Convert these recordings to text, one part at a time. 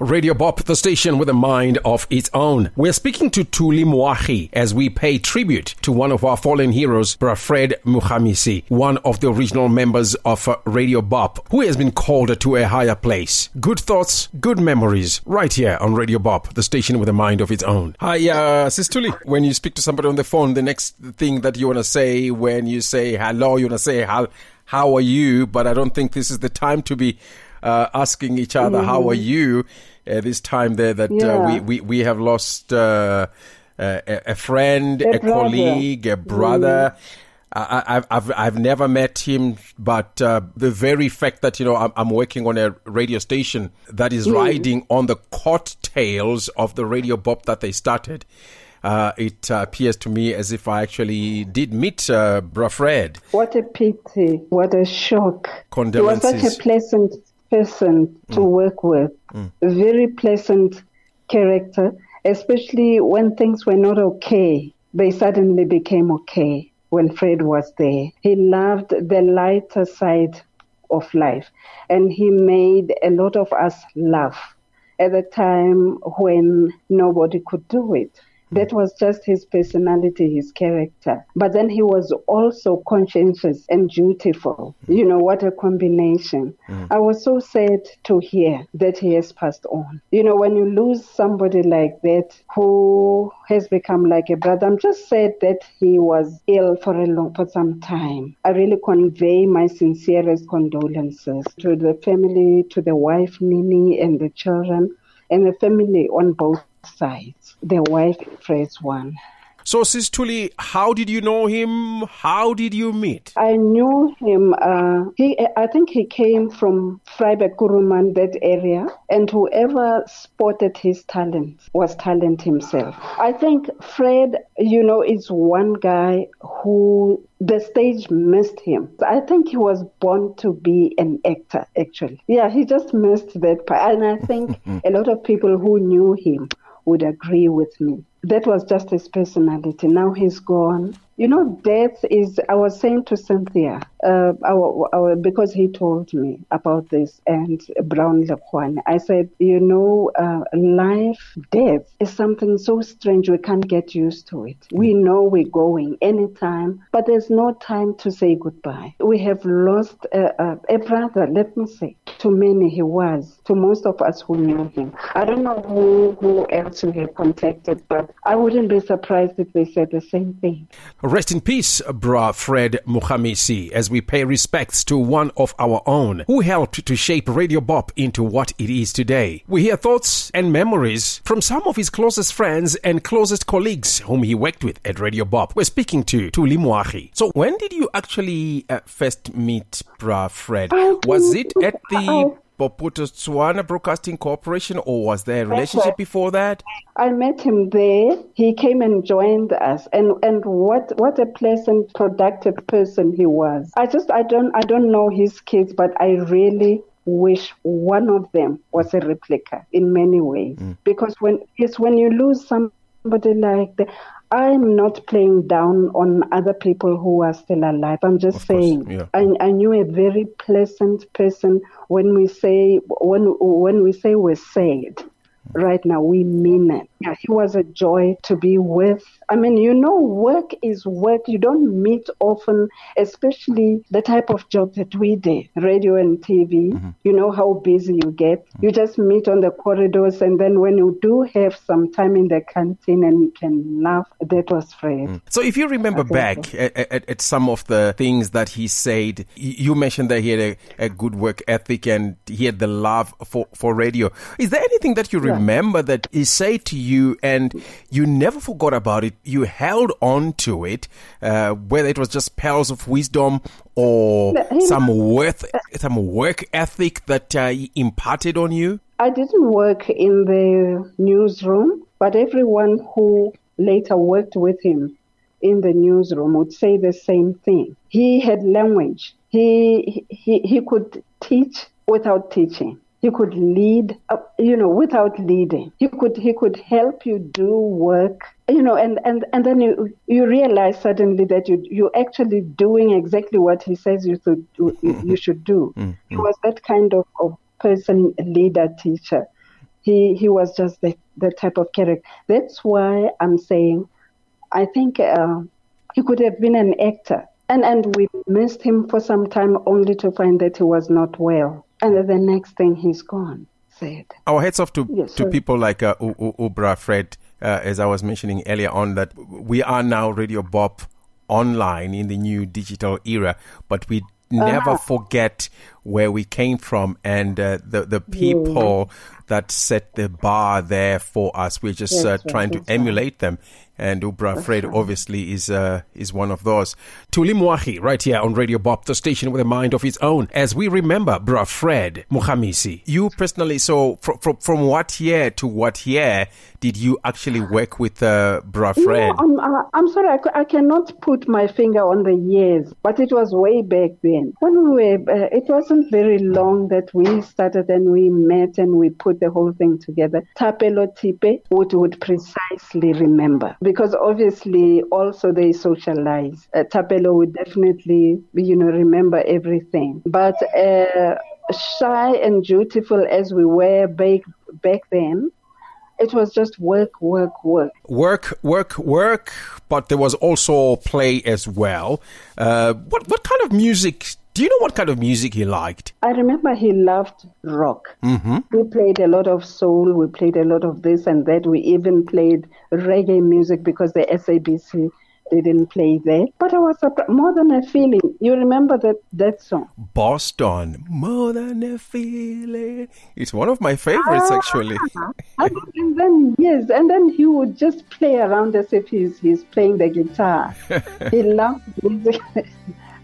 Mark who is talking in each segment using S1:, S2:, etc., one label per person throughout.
S1: Radio Bop, the station with a mind of its own. We're speaking to Thuli Moagi as we pay tribute to one of our fallen heroes, Bra Fred Mukhamisi, one of the original members of uh, Radio Bop, who has been called to a higher place. Good thoughts, good memories, right here on Radio Bop, the station with a mind of its own. Hi, uh, Sis Thuli. When you speak to somebody on the phone, the next thing that you want to say when you say hello, you want to say how, how are you? But I don't think this is the time to be uh, asking each other, mm. "How are you?" Uh, this time there that uh, we, we we have lost uh, a, a, friend, a, a colleague, a brother. Mm. I, have I've I've never met him, but uh, the very fact that you know I'm, I'm, working on a radio station that is mm. riding on the coattails of the radio bop that they started, uh, it uh, appears to me as if I actually did meet uh.
S2: What a pity! What a shock!
S1: Condolences.
S2: He was such a pleasant person to mm. work with. Mm. Very pleasant character, especially when things were not okay. They suddenly became okay when Fred was there. He loved the lighter side of life and he made a lot of us laugh at a time when nobody could do it. That was just his personality, his character. But then he was also conscientious and dutiful. You know, what a combination. Mm. I was so sad to hear that he has passed on. You know, when you lose somebody like that who has become like a brother, I'm just sad that he was ill for a long, for some time. I really convey my sincerest condolences to the family, to the wife, Nini, and the children, and the family on both sides. The wife Fred's one.
S1: So, Sis Thuli, how did you know him? How did you meet?
S2: I knew him. Uh, he, I think he came from Vryburg, Kuruman, that area, and whoever spotted his talent was talent himself. I think Fred, you know, is one guy who the stage missed him. I think he was born to be an actor, actually. Yeah, he just missed that part. And I think a lot of people who knew him would agree with me that was just his personality. Now he's gone. You know, death is, I was saying to Cynthia, uh, our, our, because he told me about this and Brown Lequan, I said, you know, uh, life, death is something so strange we can't get used to it. We know we're going anytime, but there's no time to say goodbye. We have lost a, a, a brother, let me say. To many he was, to most of us who knew him. I don't know who, who else we have contacted, but I wouldn't be surprised if they said the same thing.
S1: Rest in peace, Bra Fred Mukhamisi, as we pay respects to one of our own who helped to shape Radio Bop into what it is today. We hear thoughts and memories from some of his closest friends and closest colleagues whom he worked with at Radio Bop. We're speaking to Thuli Moagi. So, when did you actually uh, first meet Bra Fred? Was it at the Botswana Broadcasting Corporation, or was there a relationship before that?
S2: I met him there. He came and joined us, and and what what a pleasant, productive person he was. I just I don't I don't know his kids, but I really wish one of them was a replica in many ways. Mm. Because when it's when you lose somebody like that, I'm not playing down on other people who are still alive. I'm just of saying yeah. I, I, knew a very pleasant person when we say when when we say we're sad hmm. right now we mean it. Yeah, he was a joy to be with. I mean, you know, work is work. You don't meet often, especially the type of job that we do, radio and TV. Mm-hmm. You know how busy you get. Mm-hmm. You just meet on the corridors, and then when you do have some time in the canteen and you can laugh, that was Fred. Mm.
S1: So, if you remember back so. at, at, at, some of the things that he said, you mentioned that he had a, a, good work ethic and he had the love for, for radio. Is there anything that you yeah. remember that he said to you and you never forgot about it? You held on to it, uh, whether it was just pearls of wisdom or some worth, some work ethic that uh, he imparted on you?
S2: I didn't work in the newsroom, but everyone who later worked with him in the newsroom would say the same thing. He had language. He, he, he could teach without teaching. He could lead, uh, you know, without leading. He could he could help you do work, you know, and and and then you you realize suddenly that you you're actually doing exactly what he says you should you, you should do. Mm-hmm. He was that kind of, of person, leader, teacher. He he was just the, the type of character. That's why I'm saying, I think uh, he could have been an actor. And and we missed him for some time, only to find that he was not well. And the next thing, he's gone. Said.
S1: Our heads off to yes, to people like uh, Ubra Fred, uh, as I was mentioning earlier on, that we are now Radio Bop online in the new digital era, but we never uh-huh. forget where we came from and uh, the the people yeah. that set the bar there for us. We're just yes, uh, trying to emulate them and Ubra Fred obviously is uh, is one of those. Thuli Moagi, right here on Radio Bop, the station with a mind of its own. As we remember, Bra Fred Mukhamisi, you personally, so from, from, from what year to what year did you actually work with uh, Bra Fred?
S2: No, I'm, uh, I'm sorry, I, I, cannot put my finger on the years, but it was way back then. When we were, uh, it wasn't very long that we started and we met and we put the whole thing together. Tapelo Tipe would, would precisely remember because obviously also they socialize. Uh, Tapelo would definitely, you know, remember everything. But uh, shy and dutiful as we were back, back then, it was just work, work, work.
S1: Work, work, work, but there was also play as well. Uh, what, what kind of music do you know what kind of music he liked?
S2: I remember he loved rock.
S1: Mm-hmm.
S2: We played a lot of soul, we played a lot of this and that. We even played reggae music because the SABC didn't play that. But I was surprised. More than a feeling. You remember that, that song?
S1: Boston. More than a feeling. It's one of my favorites, ah, actually.
S2: and then, yes, and then he would just play around as if he's, he's playing the guitar. he loved music.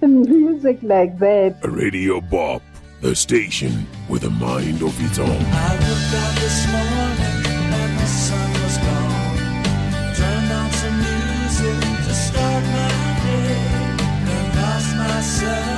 S2: music like that.
S3: A Radio Bop, the station with a mind of its own. I looked out this morning and the sun was gone. Turned on some music to start my day and lost myself.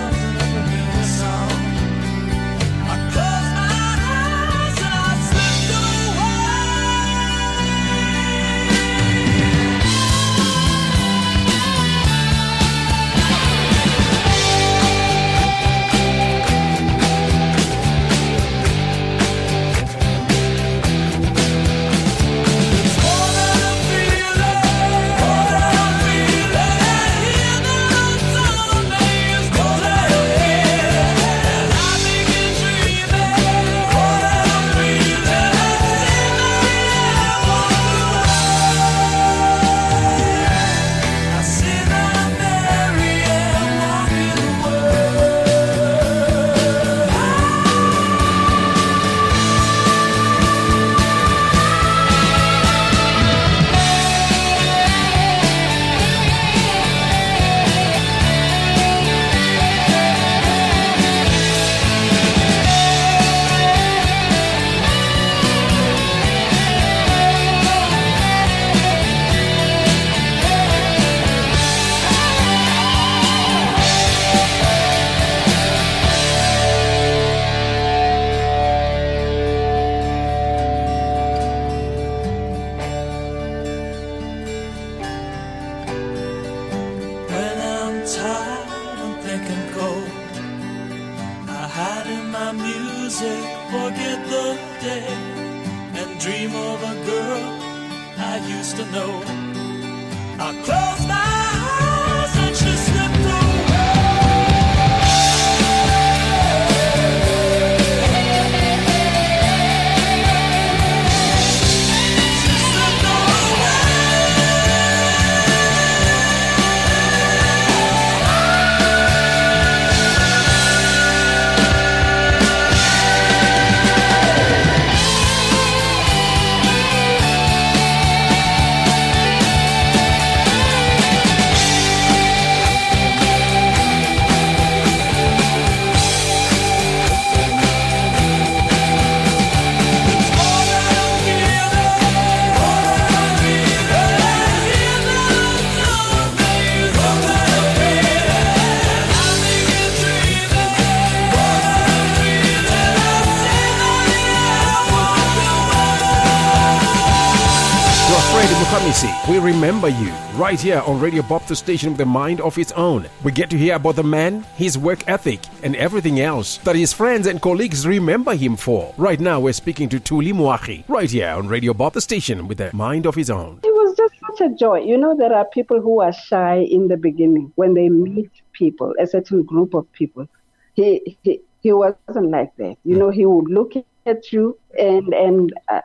S1: We remember you right here on Radio Bop, the station with a mind of its own. We get to hear about the man, his work ethic, and everything else that his friends and colleagues remember him for. Right now, we're speaking to Thuli Moagi right here on Radio Bop, the station with a mind of his own.
S2: It was just such a joy. You know, there are people who are shy in the beginning when they meet people, a certain group of people. He he, he wasn't like that. You know, he would look at you and and. Uh,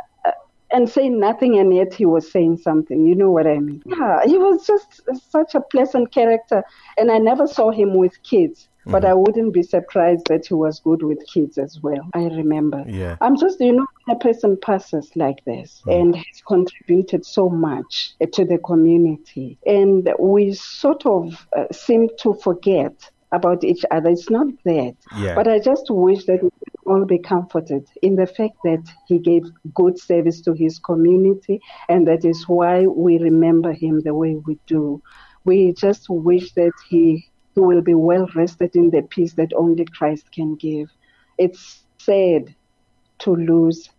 S2: and saying nothing, and yet he was saying something. You know what I mean? Mm. Yeah, he was just such a pleasant character, and I never saw him with kids. But mm. I wouldn't be surprised that he was good with kids as well. I remember.
S1: Yeah.
S2: I'm just, you know, a person passes like this mm. and has contributed so much to the community, and we sort of uh, seem to forget about each other. It's not that.
S1: Yeah.
S2: But I just wish that we all be comforted in the fact that he gave good service to his community, and that is why we remember him the way we do. We just wish that he, he will be well rested in the peace that only Christ can give. It's sad to lose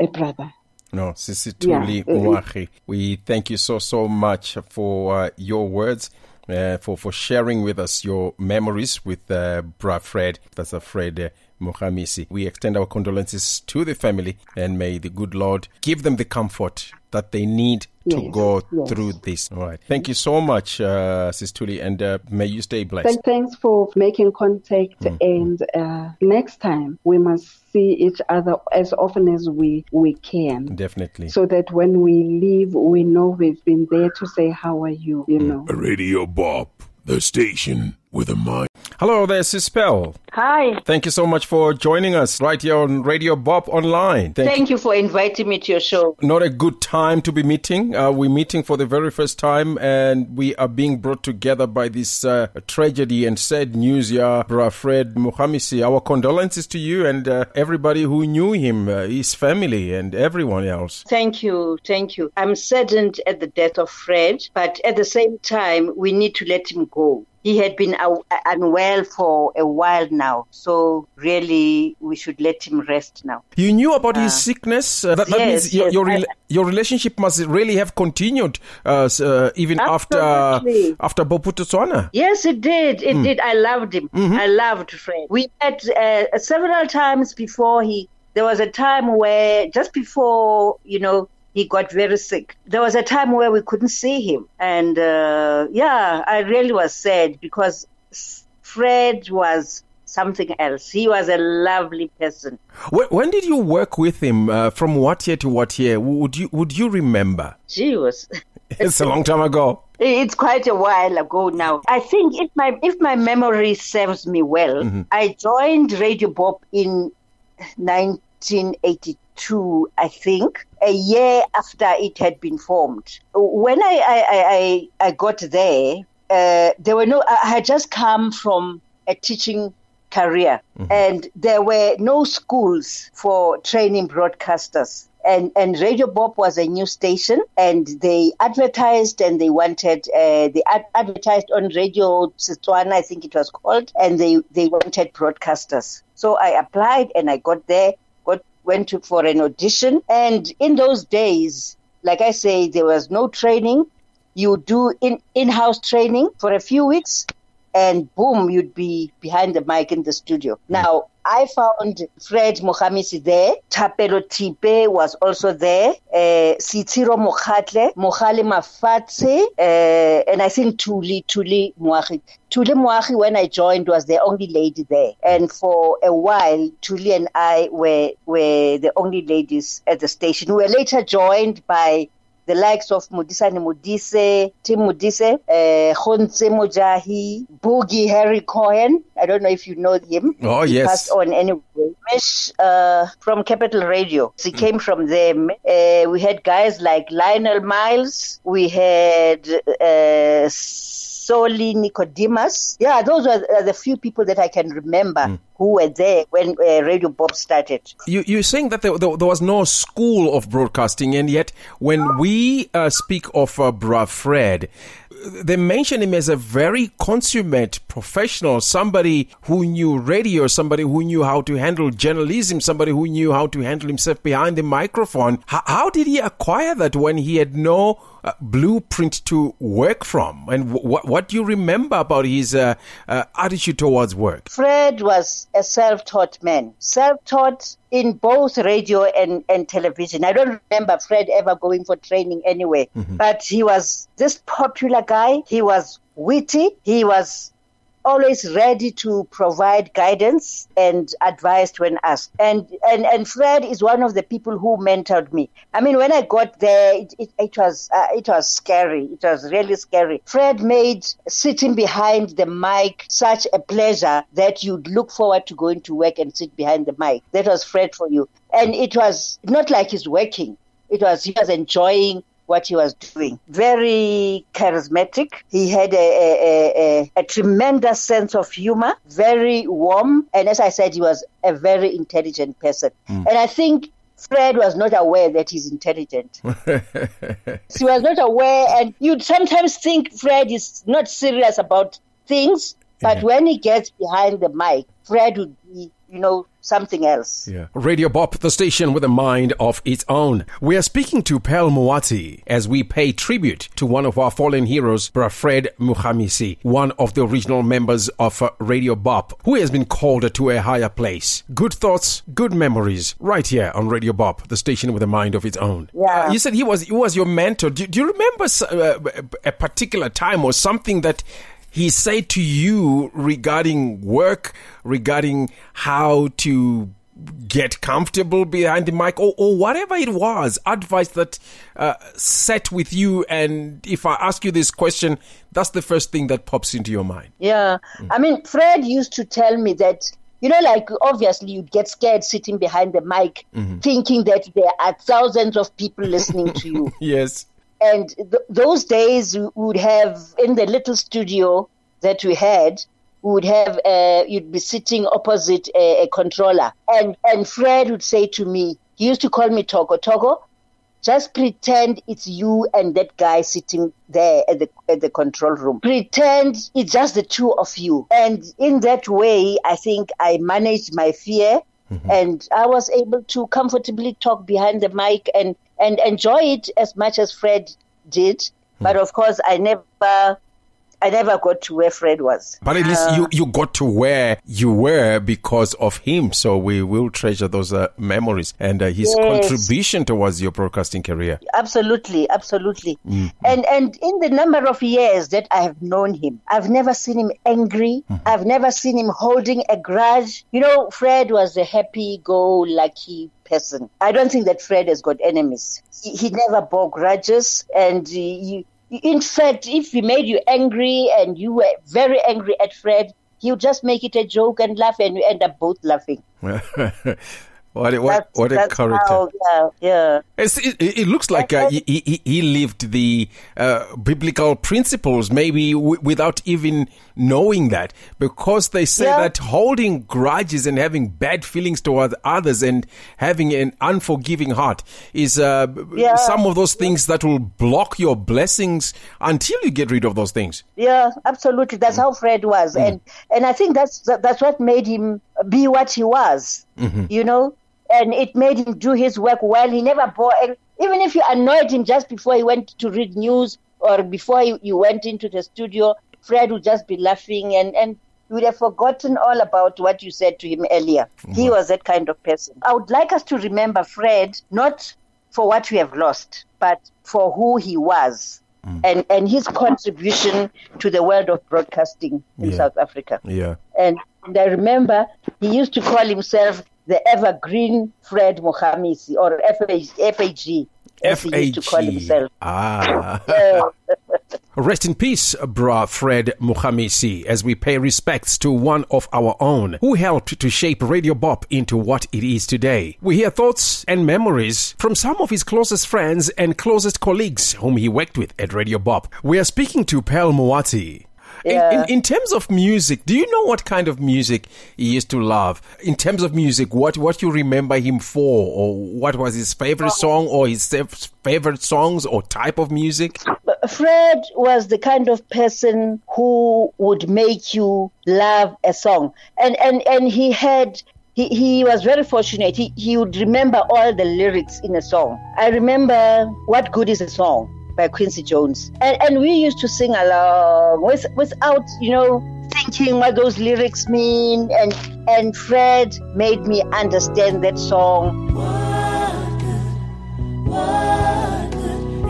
S2: a brother.
S1: No, Sisi
S2: Yeah.
S1: We thank you so, so much for uh, your words. Uh, for, for sharing with us your memories with uh, Bra Fred, that's a Fred uh, Mohamisi. We extend our condolences to the family and may the good Lord give them the comfort that they need to
S2: Yes,
S1: go
S2: yes.
S1: through this. All right. Thank you so much, uh, Sis Thuli, and uh, may you stay blessed.
S2: Th- thanks for making contact, and uh, next time we must see each other as often as we, we can.
S1: Definitely.
S2: So that when we leave, we know we've been there to say, How are you? You know.
S3: Radio Bop, the station with a mind.
S1: Hello there, Sis Pearl.
S4: Hi.
S1: Thank you so much for joining us right here on Radio Bop Online. Thank
S4: Thank you for inviting me to your show.
S1: not a good time to be meeting. Uh, we're meeting for the very first time, and we are being brought together by this uh, tragedy and sad news. Yeah, Bra Fred Muhamisi. Our condolences to you and uh, everybody who knew him, uh, his family, and everyone else.
S4: Thank you. Thank you. I'm saddened at the death of Fred, but at the same time, we need to let him go. He had been uh, unwell for a while now, so really we should let him rest now.
S1: You knew about his sickness. Uh, that, that
S4: yes,
S1: means your
S4: yes,
S1: your, rela- your relationship must really have continued uh, uh, even after
S4: Absolutely.
S1: after Bophuthatswana.
S4: Yes, it did. It did. I loved him. I loved Fred. We met uh, several times before he. There was a time where just before you know he got very sick. There was a time where we couldn't see him, and uh, yeah, I really was sad because Fred was something else. He was a lovely person.
S1: When, when did you work with him? Uh, from what year to what year? Would you would you remember?
S4: Was.
S1: It's a long time ago.
S4: It's quite a while ago now. I think if my if my memory serves me well, I joined Radio Bop in 1982, I think, a year after it had been formed. When I I, I, I got there, uh, there were no. I had just come from a teaching career, and there were no schools for training broadcasters and and Radio Bop was a new station, and they advertised and they wanted uh, they ad- advertised on Radio Setswana, I think it was called, and they they wanted broadcasters. So I applied and I got there, went to for an audition, and in those days, like I say, there was no training. You do in in house training for a few weeks, and boom, you'd be behind the mic in the studio. Now, I found Fred Mohamisi there. Tapelo Tipe was also there. Uh, Sitiro Mokhatle, Mohale Mafatse, uh, and I think Thuli, Thuli Muahi. Thuli Muahi, when I joined, was the only lady there. And for a while, Thuli and I were, were the only ladies at the station. We were later joined by the likes of Mudisa Mudise, Tim Mudise, uh, Khonse Mojahi, Boogie Harry Cohen. I don't know if you know him.
S1: Oh,
S4: he
S1: yes.
S4: Passed on anyway. Mesh uh, from Capital Radio. He came from them. Uh, we had guys like Lionel Miles. We had uh, Soli Nicodemus. Yeah, those were the few people that I can remember who were there when uh, Radio Bop started.
S1: You, you're saying that there, there, there was no school of broadcasting, and yet when we uh, speak of uh, Bra Fred, they mention him as a very consummate professional, somebody who knew radio, somebody who knew how to handle journalism, somebody who knew how to handle himself behind the microphone. How, how did he acquire that when he had no uh, blueprint to work from? And what what do you remember about his uh, uh, attitude towards work?
S4: Fred was a self-taught man, self-taught in both radio and, and television. I don't remember Fred ever going for training anyway, mm-hmm. but he was this popular guy. He was witty. He was always ready to provide guidance and advice when asked. And, and, and Fred is one of the people who mentored me. I mean, when I got there, it, it, it was, uh, it was scary. It was really scary. Fred made sitting behind the mic such a pleasure that you'd look forward to going to work and sit behind the mic. That was Fred for you. And it was not like he's working. It was, he was enjoying what he was doing. Very charismatic. He had a, a, a, a, tremendous sense of humor, very warm. And as I said, he was a very intelligent person. Mm. And I think Fred was not aware that he's intelligent. he was not aware, and you'd sometimes think Fred is not serious about things, but yeah. when he gets behind the mic, Fred would be, you know, something else.
S1: Yeah. Radio Bop, the station with a mind of its own. We are speaking to Pearl Moati as we pay tribute to one of our fallen heroes, Fred Mukhamisi, one of the original members of uh, Radio Bop, who has been called to a higher place. Good thoughts, good memories, right here on Radio Bop, the station with a mind of its own.
S4: Yeah.
S1: Uh, you said he was he was your mentor. Do, do you remember uh, a particular time or something that he said to you regarding work, regarding how to get comfortable behind the mic or, or whatever it was, advice that uh, set with you. And if I ask you this question, that's the first thing that pops into your mind.
S4: Yeah. Mm. I mean, Fred used to tell me that you know, like obviously you'd get scared sitting behind the mic, mm-hmm. thinking that there are thousands of people listening to you.
S1: yes.
S4: And th- those days we would have in the little studio that we had, we would have uh, you'd be sitting opposite a, a, controller, and and Fred would say to me, he used to call me Togo Togo, just pretend it's you and that guy sitting there at the at the control room. Pretend it's just the two of you, and in that way, I think I managed my fear. Mm-hmm. And I was able to comfortably talk behind the mic and, and enjoy it as much as Fred did. But of course, I never I never got to where Fred was.
S1: But at least uh, you, you got to where you were because of him. So we will treasure those uh, memories and uh, his yes. contribution towards your broadcasting career.
S4: Absolutely, absolutely. Mm-hmm. And and in the number of years that I have known him, I've never seen him angry. Mm-hmm. I've never seen him holding a grudge. You know, Fred was a happy-go-lucky person. I don't think that Fred has got enemies. He, he never bore grudges, and he, in fact, if he made you angry and you were very angry at Fred, he would just make it a joke and laugh, and you end up both laughing.
S1: What a, what, what a character. How,
S4: yeah, yeah.
S1: It, it, looks like uh, he, he, he, lived the uh, biblical principles, maybe w- without even knowing that, because they say yeah. that holding grudges and having bad feelings towards others and having an unforgiving heart is uh, yeah. some of those things that will block your blessings until you get rid of those things.
S4: Yeah, absolutely. That's mm. how Fred was, mm. and and I think that's that's what made him be what he was. Mm-hmm. You know, and it made him do his work well. He never bore, even if you annoyed him just before he went to read news or before you went into the studio, Fred would just be laughing and, and you would have forgotten all about what you said to him earlier. Mm-hmm. He was that kind of person. I would like us to remember Fred not for what we have lost, but for who he was. Mm. And and his contribution to the world of broadcasting in
S1: yeah.
S4: South Africa.
S1: Yeah.
S4: And, and I remember he used to call himself the evergreen Fred Mohamisi or FAG. As he used to call himself.
S1: Ah. Rest in peace, bra Fred Mukhamisi, as we pay respects to one of our own who helped to shape Radio Bop into what it is today. We hear thoughts and memories from some of his closest friends and closest colleagues whom he worked with at Radio Bop. We are speaking to Pearl Moati,
S4: yeah.
S1: In, in, in, terms of music, do you know what kind of music he used to love? In terms of music, what what you remember him for, or what was his favorite oh. song, or his favorite songs, or type of music?
S4: Fred was the kind of person who would make you love a song. And, and, and he had he, he was very fortunate. He, he would remember all the lyrics in a song. I remember What Good is a Song by Quincy Jones. And, and we used to sing along with, without, you know, thinking what those lyrics mean. And, and Fred made me understand that song.
S5: What good, what good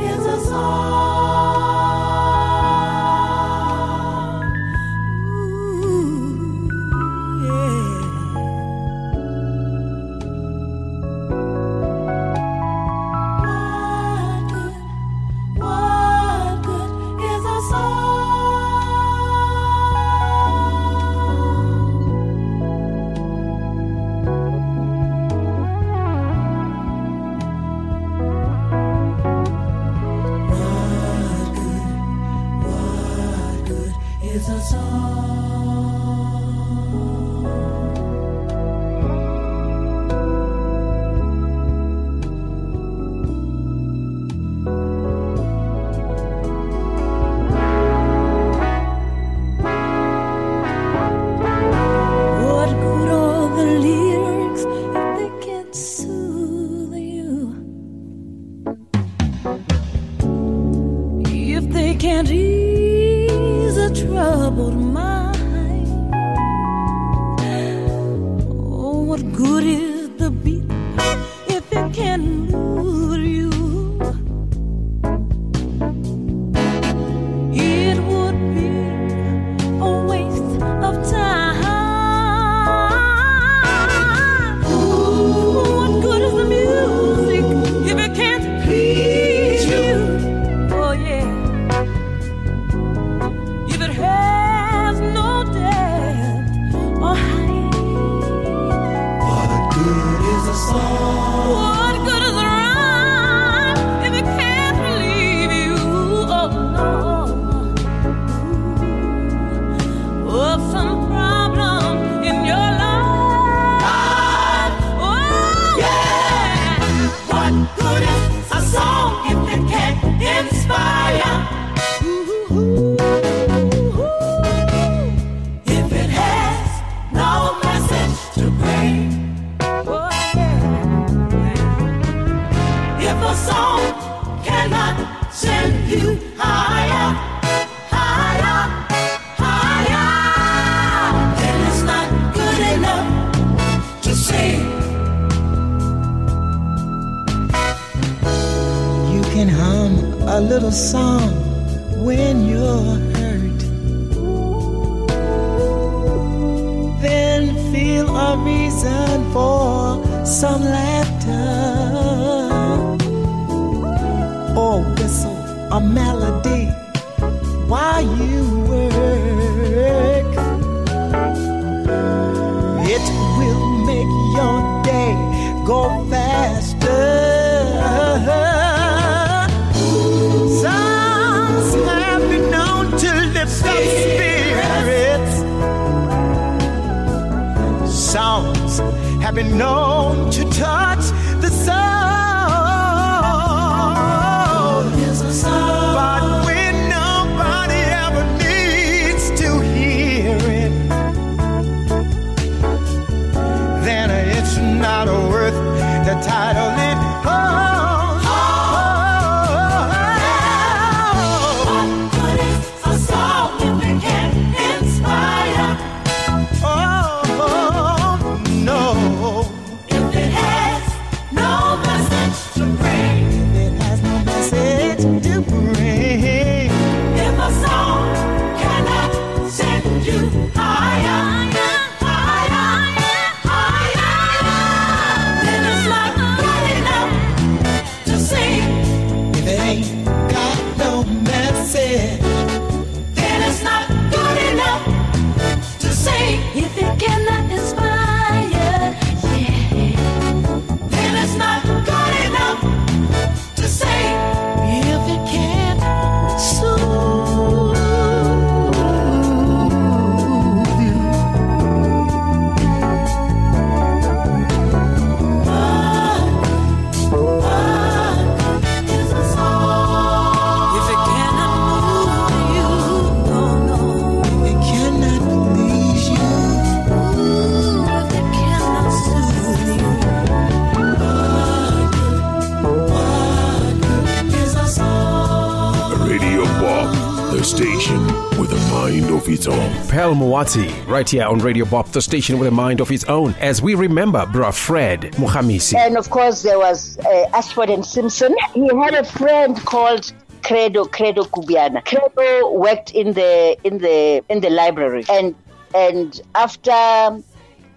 S6: been known
S3: own.
S1: Muwati, right here on Radio Bop, the station with a mind of its own, as we remember Bra Fred Mukhamisi.
S4: And of course, there was uh, Ashford and Simpson. He had a friend called Credo Credo Kubiana. Credo worked in the in the in the library, and and after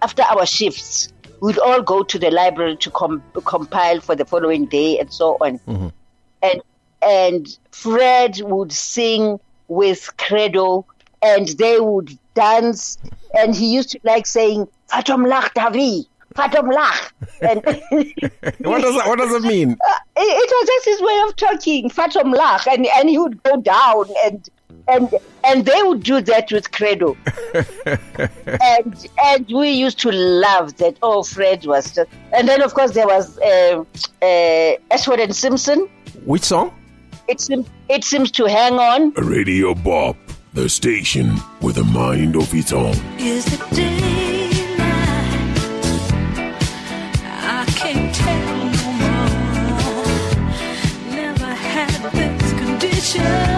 S4: after our shifts, we'd all go to the library to com- compile for the following day and so on. And and Fred would sing with Credo, and they would dance. And he used to like saying "Fatom lach Davi." Fatom lach. And
S1: What does that, what does it mean?
S4: it, it was just his way of talking, Fatom Lach, and, and he would go down and and and they would do that with Credo. and and we used to love that. Oh, Fred was just and then of course there was uh, uh, Ashford and Simpson.
S1: Which song?
S4: It seems it seems to hang on.
S3: Radio Bop, the station with a mind of its own.
S5: Is it daylight? I can't tell no more. Never had this condition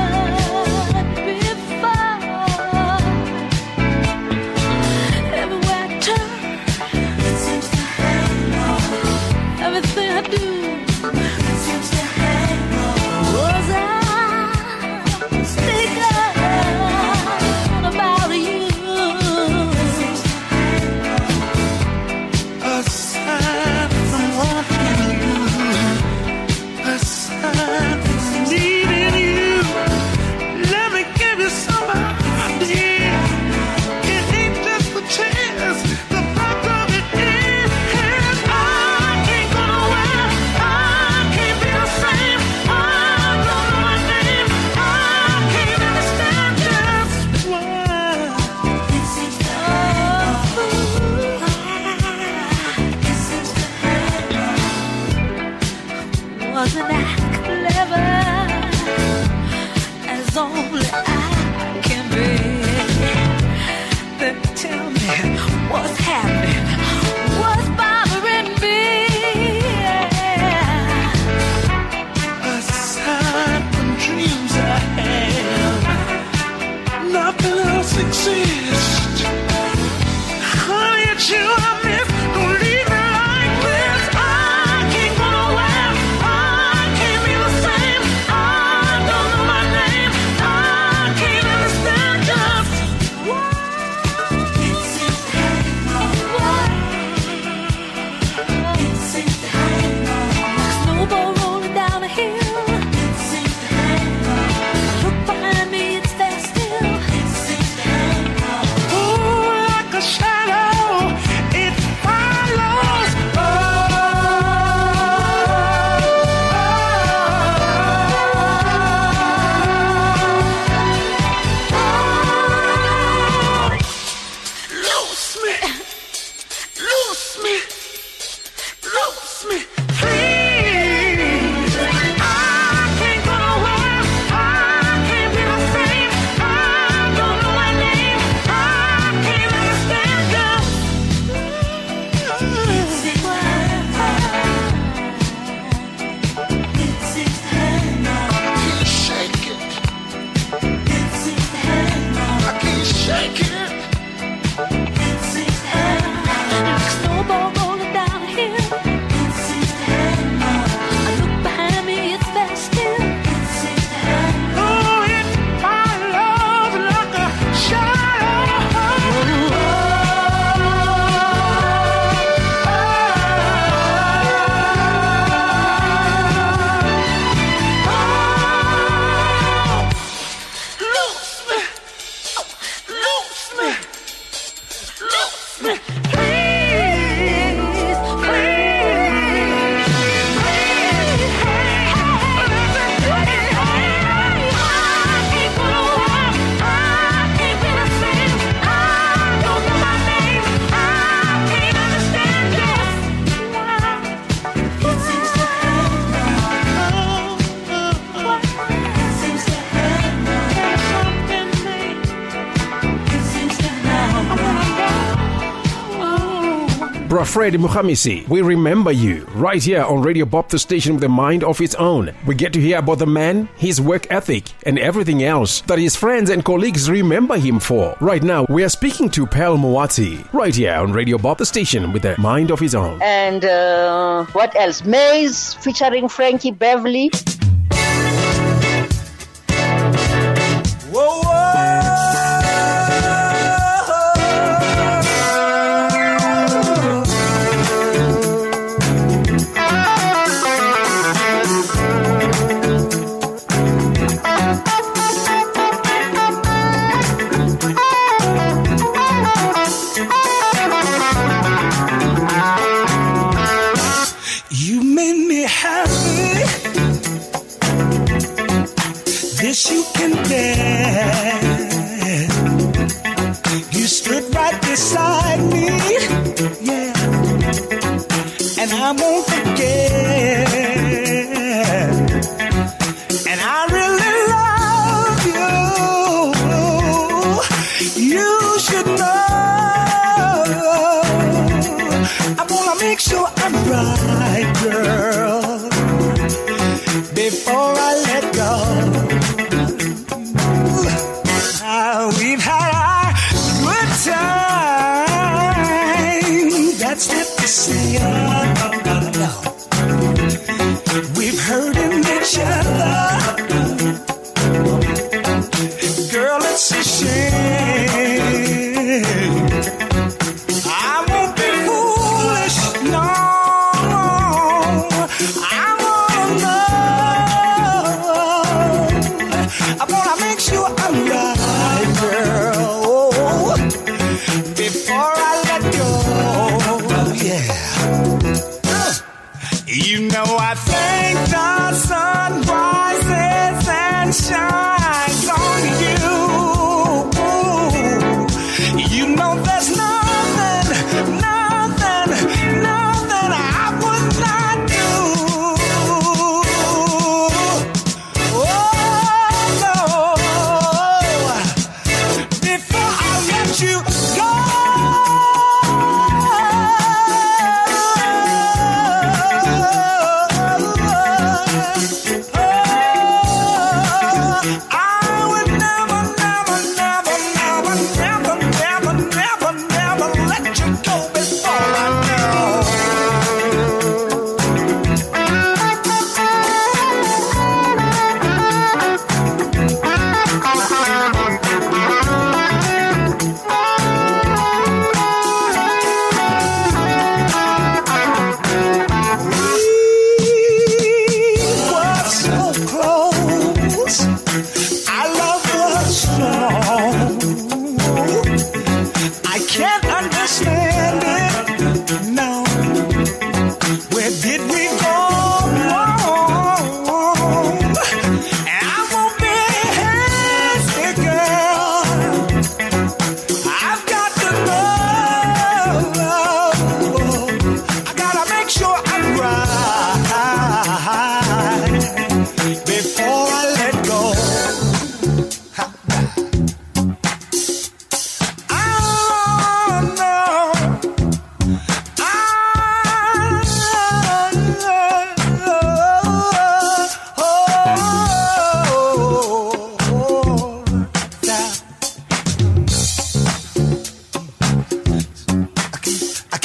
S1: Freddy Muhamisi. We remember you right here on Radio Bop, the station with a mind of its own. We get to hear about the man, his work ethic, and everything else that his friends and colleagues remember him for. Right now, we are speaking to Pearl Muwati right here on Radio Bop, the station with a mind of his own.
S4: And uh, what else? Maze featuring Frankie Beverly.
S6: Whoa, whoa.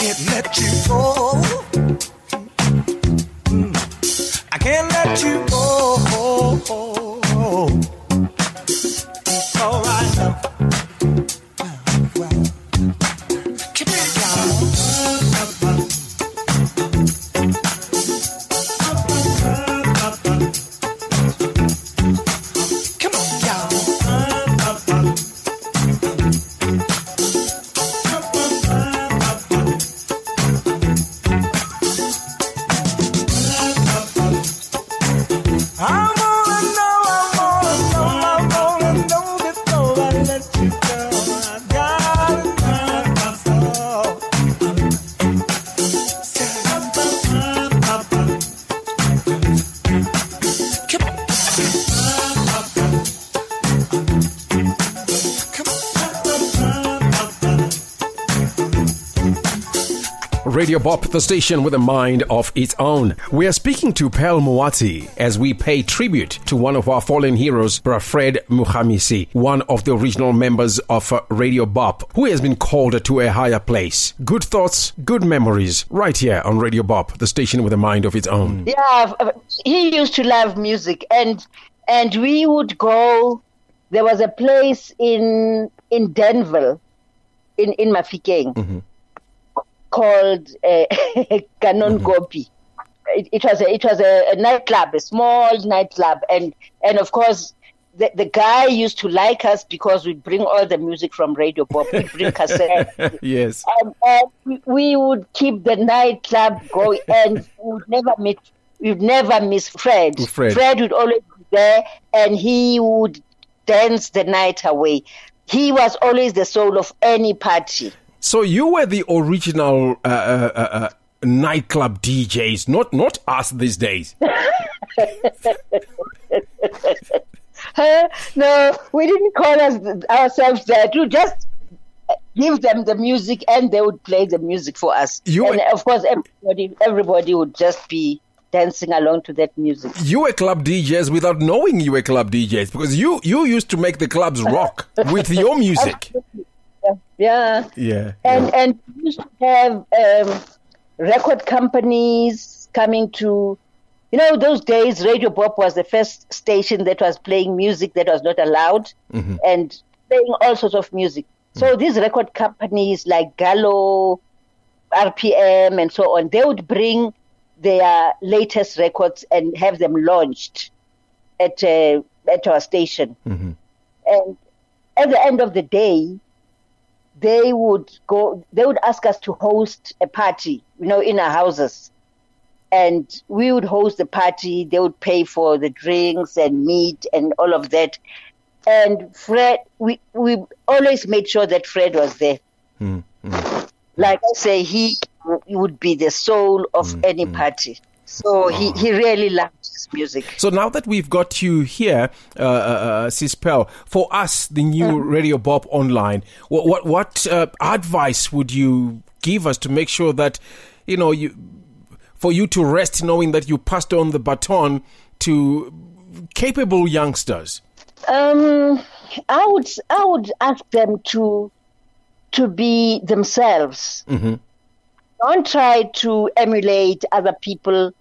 S6: can't let you go.
S1: The station with a mind of its own. We are speaking to Pearl Moati as we pay tribute to one of our fallen heroes, Bra Fred Mukhamisi, one of the original members of uh, Radio Bop, who has been called to a higher place. Good thoughts, good memories, right here on Radio Bop, the station with a mind of its own.
S4: Yeah, he used to love music, and and we would go. There was a place in in Denver, in in Mafikeng, called uh, Canon Gopi. It, it was a, it was a, a nightclub, a small nightclub, and and of course. The, the guy used to like us because we'd bring all the music from Radio Bop. We'd bring cassette,
S1: yes.
S4: and, and we- we would keep the nightclub going, and we would never meet. We'd never miss Fred.
S1: Fred.
S4: would always be there, and he would dance the night away. He was always the soul of any party.
S1: So you were the original uh, uh, uh, uh, nightclub DJs, not not us these days.
S4: No, we didn't call us ourselves that. We just give them the music, and they would play the music for us.
S1: You
S4: and
S1: were-
S4: of course, everybody everybody would just be dancing along to that music.
S1: You were club DJs without knowing you were club DJs because you you used to make the clubs rock with your music.
S4: Yeah.
S1: Yeah.
S4: and and we used to have um, record companies coming to you know those days Radio Bop was the first station that was playing music that was not allowed and playing all sorts of music. So these record companies like gallo rpm and so on they would bring their latest records and have them launched at uh, at our station. And at the end of the day they would go they would ask us to host a party you know in our houses. And we would host the party they would pay for the drinks and meat and all of that. And fred we we always made sure that fred was there. Mm, mm. Like i say he would be the soul of mm, any party. So he, he really loved music
S1: So now that we've got you here, uh, uh, uh, Sis Pearl, for us, the new Radio Bop online, what what, what uh, advice would you give us to make sure that you know you for you to rest knowing that you passed on the baton to capable youngsters?
S4: Um, I would I would ask them to to be themselves. Don't try to emulate other people.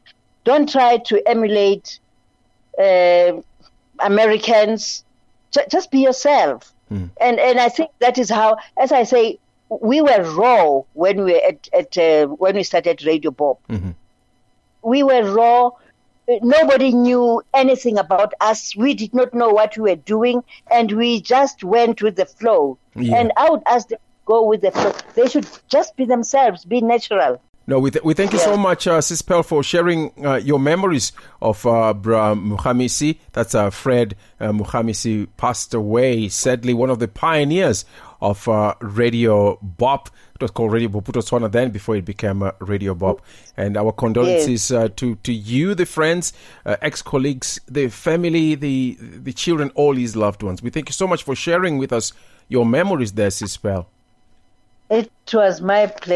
S4: Don't try to emulate uh, Americans. Ju- just be yourself. And and I think that is how, as I say, we were raw when we were at, at uh, when we started Radio Bop. We were raw nobody knew anything about us. We did not know what we were doing, and we just went with the flow.
S1: Yeah.
S4: And I would ask them to go with the flow. They should just be themselves, be natural.
S1: No, we, th- we thank you so much, uh, Sis Pearl, for sharing uh, your memories of uh, Bra Muhamisi. That's uh, Fred uh, Muhamisi, passed away, sadly, one of the pioneers of uh, Radio Bop. It was called Radio Bophuthatswana then before it became uh, Radio Bop. And our condolences uh, to, to you, the friends, uh, ex colleagues, the family, the, the children, all his loved ones. We thank you so much for sharing with us your memories there, Sis Pearl.
S4: It was my pleasure.